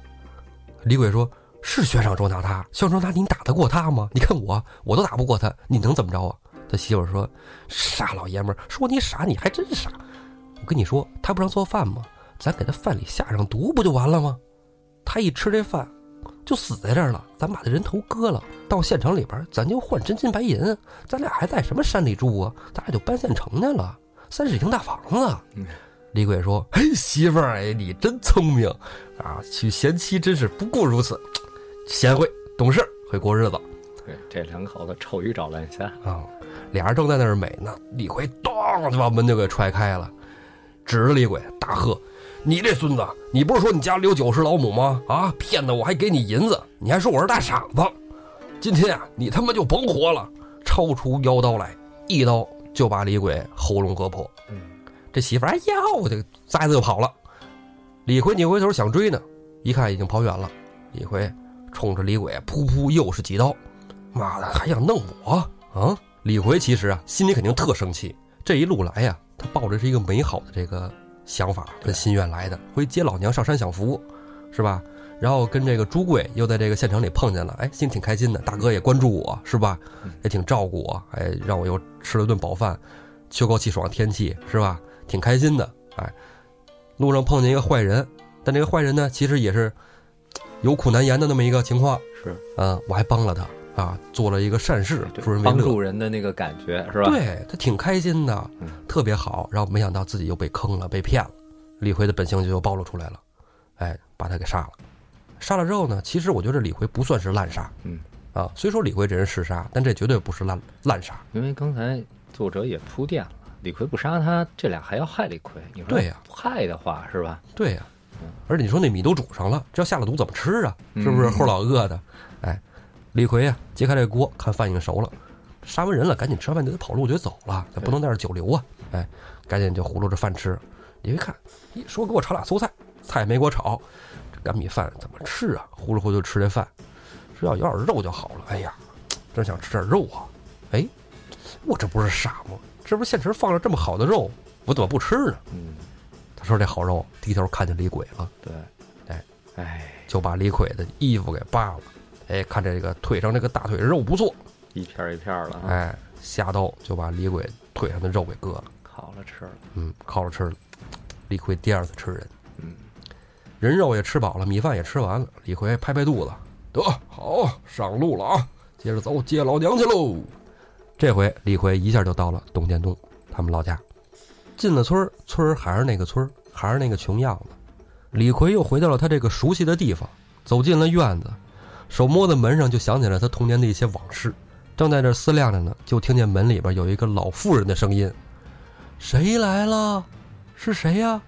李鬼说：“是悬赏捉拿他，悬赏捉拿你打得过他吗？你看我，我都打不过他，你能怎么着啊？”他媳妇说：“傻老爷们，说你傻，你还真傻。我跟你说，他不让做饭吗？咱给他饭里下上毒，不就完了吗？他一吃这饭，就死在这儿了。咱把他人头割了，到县城里边，咱就换真金白银。咱俩还在什么山里住啊？咱俩就搬县城去了，三室一厅大房子。嗯李鬼说：“嘿，媳妇儿，哎，你真聪明啊！娶贤妻真是不过如此，贤惠懂事，会过日子。”对，这两口子臭鱼找烂虾。啊、俩人正在那儿美呢，李逵咚就把门就给踹开了，指着李鬼大喝：“你这孙子，你不是说你家里有九十老母吗？啊，骗的我还给你银子，你还说我是大傻子！今天啊，你他妈就甭活了！”抄出腰刀来，一刀就把李鬼喉咙割破。嗯，这媳妇儿哎呀，我就栽子就跑了。李逵扭回头想追呢，一看已经跑远了。李逵冲着李鬼噗噗又是几刀，妈的还想弄我啊！李逵其实啊心里肯定特生气，这一路来呀、他抱着是一个美好的这个想法跟心愿来的，回接老娘上山享福，是吧？然后跟这个朱贵又在这个县城里碰见了，哎，心里挺开心的。大哥也关注我，是吧？也挺照顾我，哎，让我又吃了顿饱饭，秋高气爽的天气，是吧？挺开心的。哎，路上碰见一个坏人，但这个坏人呢，其实也是有苦难言的那么一个情况。是嗯，我还帮了他啊，做了一个善事，对助人为乐。帮助人的那个感觉是吧？对他挺开心的嗯，特别好。然后没想到自己又被坑了，被骗了。李逵的本性就又暴露出来了，哎，把他给杀了。杀了之后呢，其实我觉得李逵不算是滥杀，嗯啊，虽说李逵这人嗜杀，但这绝对不是滥滥杀。因为刚才作者也铺垫了，李逵不杀他，这俩还要害李逵。你说对呀害的话是吧？对呀、嗯而且你说那米都煮上了，这要下了毒怎么吃啊？是不是嗯齁老饿的？哎，李逵呀，揭开这锅，看饭已经熟了，杀完人了，赶紧吃完饭就得跑路就得走了，咱不能在这儿久留啊！哎，赶紧就葫芦着饭吃。你一看，咦，说给我炒俩素菜，菜没给我炒，这干米饭怎么吃啊？呼噜呼噜就吃这饭，说要有点肉就好了。哎呀，真想吃点肉啊！哎，我这不是傻吗？这不是现成放着这么好的肉，我怎么不吃呢？嗯，他说这好肉，低头看见李鬼了。对，哎，哎，就把李逵的衣服给扒了。哎，看这个腿上这个大腿肉不错，一片儿一片儿的啊。哎，下刀就把李鬼腿上的肉给割了，烤了吃了。嗯，烤了吃了。李逵第二次吃人，嗯，人肉也吃饱了，米饭也吃完了。李逵拍拍肚子，得好，上路了啊！接着走，接老娘去喽。这回李逵一下就到了董建东他们老家，进了村儿，村儿还是那个村儿，还是那个穷样子。李逵又回到了他这个熟悉的地方，走进了院子，手摸在门上，就想起了他童年的一些往事。正在这思量着呢，就听见门里边有一个老妇人的声音：“谁来了？是谁呀？”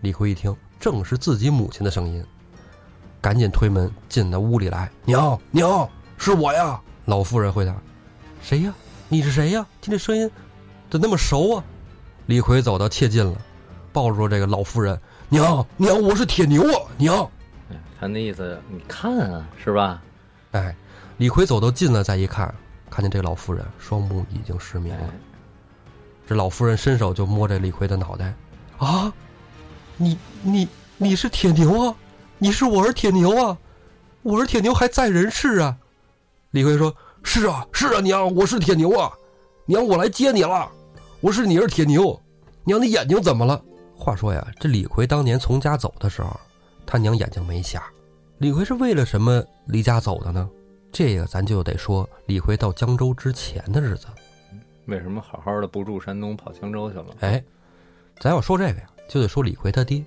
李逵一听，正是自己母亲的声音，赶紧推门进了屋里来：“娘娘，是我呀！”老妇人回答：“谁呀？你是谁呀？听这声音，怎那么熟啊？”李逵走到切近了，抱住这个老妇人：“娘娘，我是铁牛啊！娘。”哎他那意思，你看啊，是吧？哎，李逵走到近了，再一看，看见这老妇人双目已经失明了。哎，这老妇人伸手就摸着李逵的脑袋，啊，你你你是铁牛啊？你是我儿铁牛啊？我儿铁牛还在人世啊？李逵说：“是啊，是啊，娘，我是铁牛啊，娘，我来接你了，我是你儿铁牛。娘，你眼睛怎么了？”话说呀，这李逵当年从家走的时候，他娘眼睛没瞎。李逵是为了什么离家走的呢？这个咱就得说李逵到江州之前的日子。为什么好好的不住山东跑江州去了？哎，咱要说这个呀，就得说李逵他爹。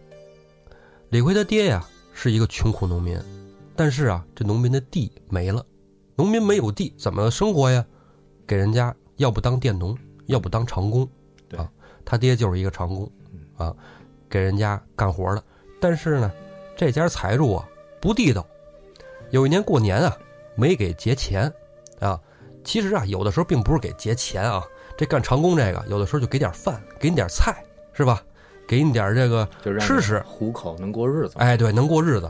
李逵他爹呀是一个穷苦农民，但是啊，这农民的地没了，农民没有地怎么生活呀？给人家要不当佃农，要不当长工，啊，他爹就是一个长工，啊，给人家干活的。但是呢，这家财主啊不地道，有一年过年啊没给结钱，啊，其实啊有的时候并不是给结钱啊，这干长工这个有的时候就给点饭，给你点菜，是吧？给你点这个吃吃糊口能过日子。哎，对，能过日子。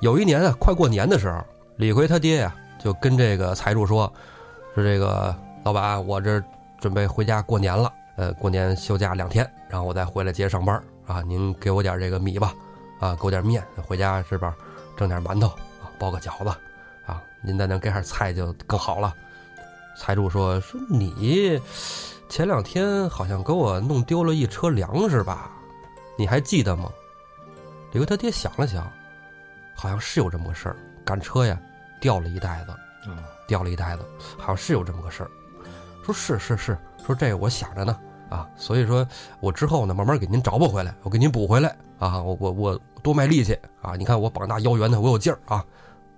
有一年啊，快过年的时候，李逵他爹呀就跟这个财主说：“说这个老板，我这准备回家过年了，呃，过年休假两天，然后我再回来接着上班啊。您给我点这个米吧，啊，给我点面，回家是吧？蒸点馒头啊，包个饺子啊，您再能给点菜就更好了。”财主说：“说你前两天好像给我弄丢了一车粮食吧？你还记得吗？”李逵他爹想了想，好像是有这么个事儿，赶车呀，掉了一袋子，啊，掉了一袋子，好像是有这么个事儿。说是是是，说这我想着呢啊，所以说我之后呢，慢慢给您找补回来，我给您补回来啊，我我我多卖力气啊，你看我膀大腰圆的，我有劲儿啊，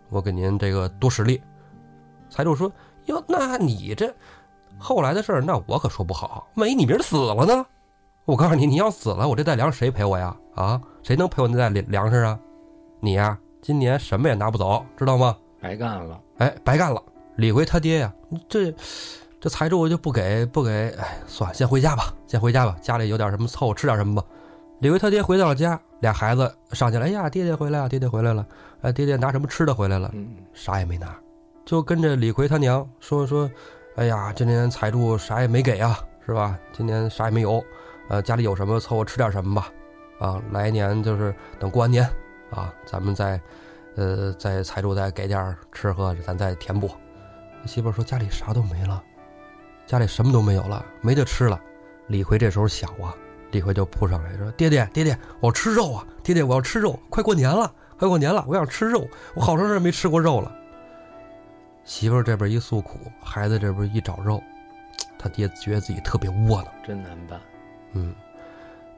我给您这个多使力。财主说：“哟，那你这后来的事儿，那我可说不好，万一你明儿死了呢？我告诉你，你要死了，我这袋粮食谁赔我呀？啊，谁能赔我那袋粮粮食啊？你呀，今年什么也拿不走，知道吗？白干了。哎，白干了。李逵他爹呀，这这财主就不给不给，哎，算了，先回家吧，先回家吧，家里有点什么凑合吃点什么吧。李逵他爹回到了家，俩孩子上去了，哎呀，爹爹回来了，爹爹回来了，哎，爹爹拿什么吃的回来了？嗯，啥也没拿，就跟着李逵他娘说说，哎呀，今年财主啥也没给啊，是吧？今年啥也没有，呃，家里有什么凑合吃点什么吧，啊，来年就是等过完年啊，咱们再，呃，再财主再给点吃喝，咱再填补。媳妇儿说家里啥都没了，家里什么都没有了，没得吃了。李逵这时候想啊，李逵就扑上来说：“爹爹，爹爹，我要吃肉啊！爹爹，我要吃肉！快过年了，快过年了，我想吃肉，我好长时间没吃过肉了。”媳妇儿这边一诉苦，孩子这边一找肉，他爹觉得自己特别窝囊。真难办。嗯，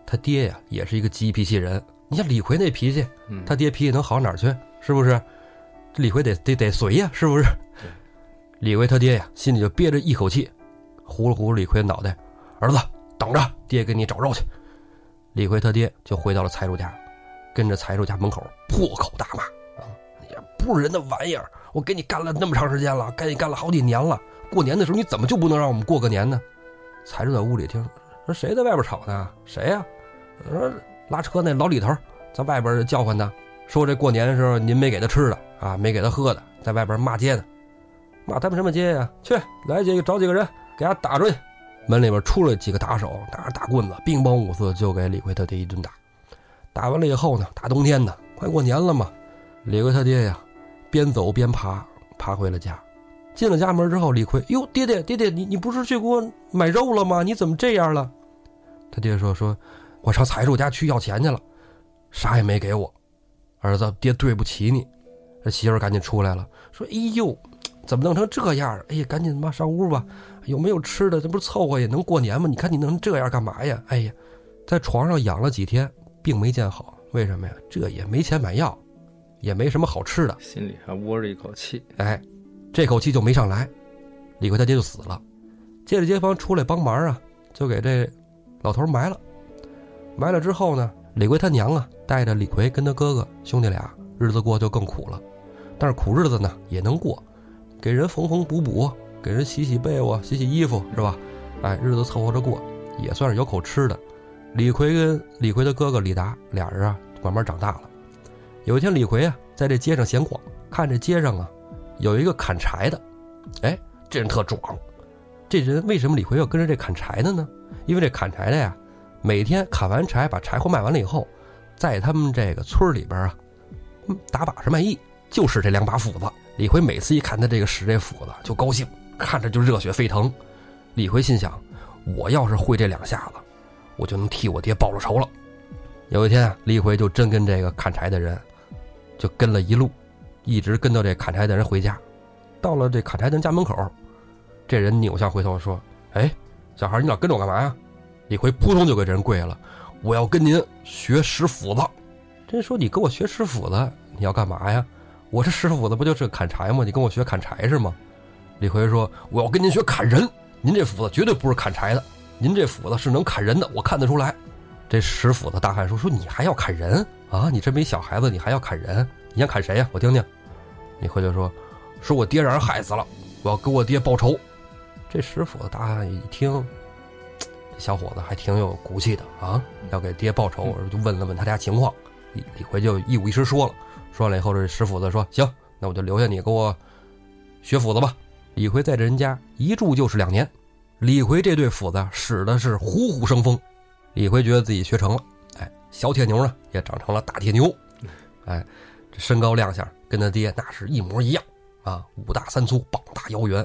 他爹呀也是一个急脾气人。你像李逵那脾气，嗯，他爹脾气能好哪儿去？是不是？李逵得得得随呀，是不是？李逵他爹呀，心里就憋着一口气，呼噜呼噜李逵的脑袋，儿子等着，爹给你找肉去。李逵他爹就回到了财主家，跟着财主家门口破口大骂啊！也不是人的玩意儿，我给你干了那么长时间了，给你干了好几年了，过年的时候你怎么就不能让我们过个年呢？财主在屋里听说谁在外边吵呢？谁呀、说拉车那老李头在外边叫唤呢，说这过年的时候您没给他吃的啊，没给他喝的，在外边骂街呢，骂他们什么街呀？去来几个找几个人给他打出去。门里边出来几个打手，拿着大棍子，乒乓五四就给李逵他爹一顿打。打完了以后呢，大冬天的，快过年了嘛，李逵他爹呀，边走边爬，爬回了家。进了家门之后，李逵哟，爹爹爹爹，你你不是去给我买肉了吗？你怎么这样了？他爹说说，我上财主家去要钱去了，啥也没给我。儿子，爹对不起你。这媳妇赶紧出来了，说：“哎呦，怎么弄成这样？哎呀，赶紧妈上屋吧。有没有吃的？这不是凑合也能过年吗？你看你弄成这样干嘛呀？哎呀，在床上养了几天，病没见好。为什么呀？这也没钱买药，也没什么好吃的，心里还窝着一口气。哎，这口气就没上来。李逵他爹就死了，借着街坊出来帮忙啊，就给这老头埋了。埋了之后呢，李逵他娘啊，带着李逵跟他哥哥兄弟俩，日子过就更苦了。但是苦日子呢也能过，给人缝缝补补，给人洗洗被窝、洗洗衣服，是吧？哎，日子凑合着过，也算是有口吃的。李逵跟李逵的哥哥李达俩人啊，慢慢长大了。有一天，李逵啊在这街上闲逛，看这街上啊有一个砍柴的，哎，这人特壮。这人为什么李逵要跟着这砍柴的呢？因为这砍柴的呀，每天砍完柴，把柴火卖完了以后，在他们这个村里边啊，打把式卖艺。就是这两把斧子，李逵每次一看他这个使这斧子就高兴，看着就热血沸腾。李逵心想：我要是会这两下子，我就能替我爹报了仇了。有一天，李逵就真跟这个砍柴的人，就跟了一路，一直跟到这砍柴的人回家。到了这砍柴的人家门口，这人扭向回头说：“哎，小孩，你老跟着我干嘛呀？”李逵扑通就给这人跪下了：“我要跟您学使斧子。”这人说：“你跟我学使斧子，你要干嘛呀？”我这师傅子不就是砍柴吗？你跟我学砍柴是吗？李逵说：“我要跟您学砍人，您这斧子绝对不是砍柴的，您这斧子是能砍人的，我看得出来。”这石斧子大汉说：“说你还要砍人啊？你这没小孩子，你还要砍人？你想砍谁呀？我听听。”李逵就说：“说我爹让人害死了，我要给我爹报仇。”这石斧子大汉一听，小伙子还挺有骨气的啊，要给爹报仇，就问了问他家情况。李李逵就一五一十说了。说完了以后，这石斧子说：“行，那我就留下你给我学斧子吧。”李逵在这人家一住就是两年。李逵这对斧子使的是虎虎生风。李逵觉得自己学成了，哎，小铁牛呢也长成了大铁牛，哎，这身高亮相跟他爹那是一模一样啊，五大三粗，膀大腰圆，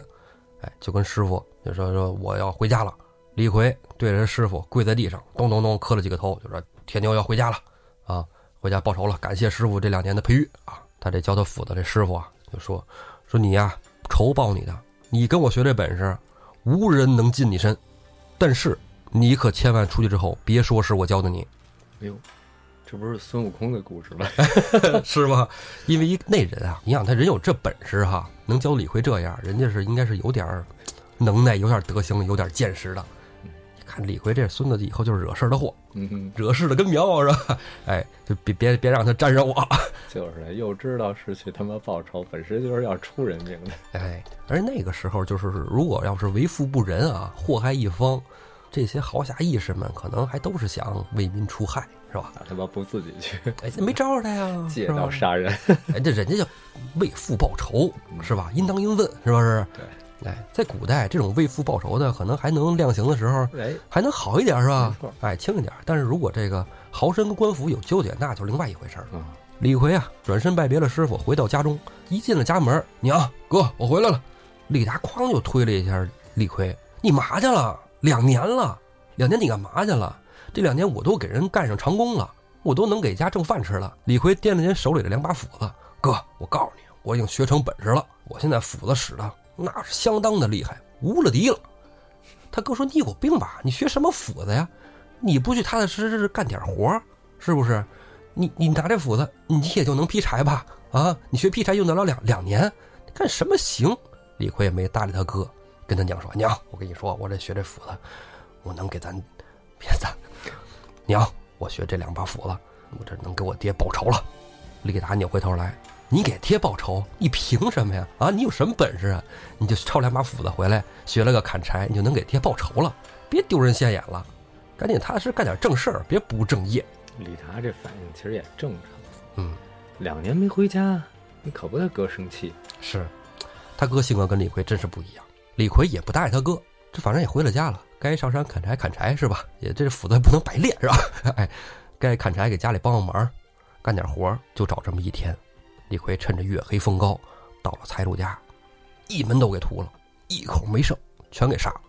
哎，就跟师傅就说说我要回家了。李逵对着师傅跪在地上，咚咚咚磕了几个头，就说铁牛要回家了啊。回家报仇了，感谢师傅这两年的培育啊！他这教他斧子这师傅啊，就说说你呀，仇报你的，你跟我学这本事，无人能近你身，但是你可千万出去之后别说是我教的你。哎呦，这不是孙悟空的故事吗？是吗？因为一那人啊，你想他人有这本事哈，能教李逵这样，人家是应该是有点能耐、有点德行、有点见识的。看李逵这孙子以后就是惹事的祸，嗯，惹事的跟苗是吧？哎，就别别别让他沾上我。就是又知道是去他妈报仇，本身就是要出人命的。哎，而那个时候就是，如果要是为富不仁啊，祸害一方，这些豪侠义士们可能还都是想为民除害，是吧？他妈不自己去，哎，没招他呀，借刀杀人。哎，这人家叫为父报仇，是吧？应当应分，是不是？对。哎，在古代，这种为父报仇的可能还能量刑的时候，哎，还能好一点，是吧？哎，轻一点。但是如果这个豪绅跟官府有纠结，那就另外一回事儿了。李逵啊，转身拜别了师傅，回到家中，一进了家门，娘哥，我回来了。李达哐就推了一下李逵：“你嘛去了？两年了，两年你干嘛去了？这两年我都给人干上长工了，我都能给家挣饭吃了。”李逵掂了掂手里的两把斧子：“哥，我告诉你，我已经学成本事了，我现在斧子使的。”那是相当的厉害，无了敌了。他哥说：“你有病吧？你学什么斧子呀？你不去踏踏实实干点活，是不是？你你拿这斧子，你也就能劈柴吧？啊，你学劈柴用得了两两年，干什么行？”李逵也没搭理他哥，跟他娘说：“娘，我跟你说，我这学这斧子，我能给咱别咱娘，我学这两把斧子，我这能给我爹报仇了。”李达扭回头来。你给爹报仇？你凭什么呀？啊，你有什么本事啊？你就抄两把斧子回来，学了个砍柴，你就能给爹报仇了？别丢人现眼了，赶紧踏实干点正事儿，别不务正业。李达这反应其实也正常。嗯，两年没回家，你可不他哥生气。是，他哥性格跟李逵真是不一样。李逵也不搭理他哥，这反正也回了家了，该上山砍柴砍柴是吧？也这斧子不能白练是吧？哎，该砍柴给家里帮帮忙，干点活就找这么一天。李逵趁着月黑风高，到了财主家，一门都给屠了，一口没剩，全给杀了。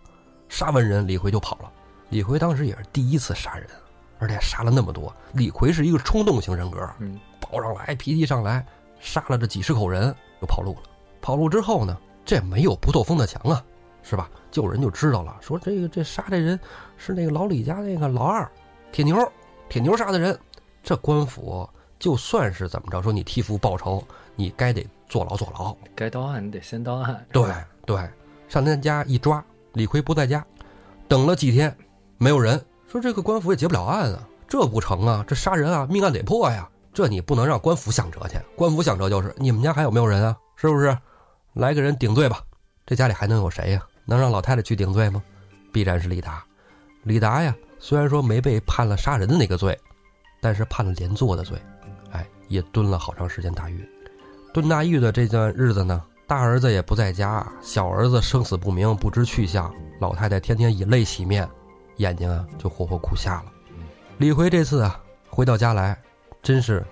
杀完人，李逵就跑了。李逵当时也是第一次杀人，而且杀了那么多。李逵是一个冲动型人格，嗯，抱上来，脾气上来，杀了这几十口人，就跑路了。跑路之后呢，这没有不透风的墙啊，是吧？就有人就知道了，说这个这杀这人是那个老李家那个老二，铁牛，铁牛杀的人。这官府就算是怎么着，说你替父报仇，你该得坐牢坐牢。该到案你得先到案。对对，上他家一抓，李逵不在家，等了几天，没有人说这个官府也结不了案啊，这不成啊，这杀人啊，命案得破呀，这你不能让官府想辙去，官府想辙就是你们家还有没有人啊？是不是？来个人顶罪吧，这家里还能有谁呀？能让老太太去顶罪吗？必然是李达。李达呀，虽然说没被判了杀人的那个罪。但是判了连坐的罪，哎，也蹲了好长时间大狱。蹲大狱的这段日子呢，大儿子也不在家，小儿子生死不明，不知去向。老太太天天以泪洗面，眼睛啊就活活哭瞎了。李逵这次啊回到家来，真是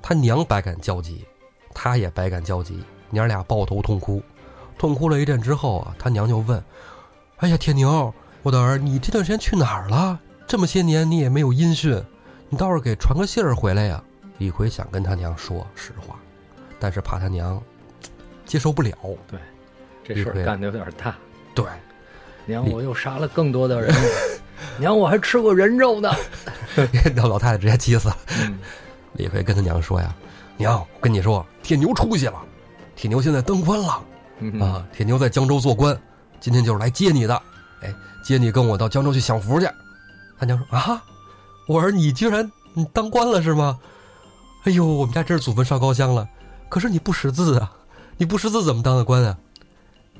他娘百感交集，他也百感交集，娘俩抱头痛哭。痛哭了一阵之后啊，他娘就问：“哎呀，铁牛，我的儿，你这段时间去哪儿了？这么些年你也没有音讯。”你倒是给传个信儿回来呀！李逵想跟他娘说实话，但是怕他娘接受不了。对，这事儿干的有点大。对，娘，我又杀了更多的人。娘，我还吃过人肉呢。让老太太直接气死了。李逵跟他娘说呀：“娘，我跟你说，铁牛出息了，铁牛现在当官了啊！铁牛在江州做官，今天就是来接你的。哎，接你跟我到江州去享福去。”他娘说：“啊。”我说你居然你当官了是吗？哎呦，我们家这是祖坟烧高香了。可是你不识字啊，你不识字怎么当的官啊？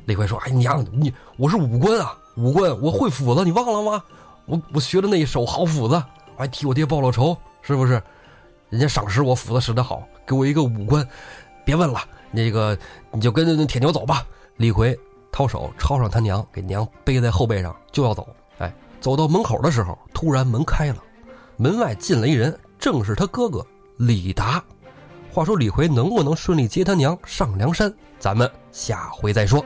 李逵说：“哎娘，你我是武官啊，武官我会斧子，你忘了吗？我我学的那一手好斧子，我还替我爹报了仇，是不是？人家赏识我斧子使得好，给我一个武官。别问了，那个你就跟着那铁牛走吧。”李逵掏手抄上他娘，给娘背在后背上就要走。哎，走到门口的时候，突然门开了。门外进来一人，正是他哥哥李达。话说李逵能不能顺利接他娘上梁山？咱们下回再说。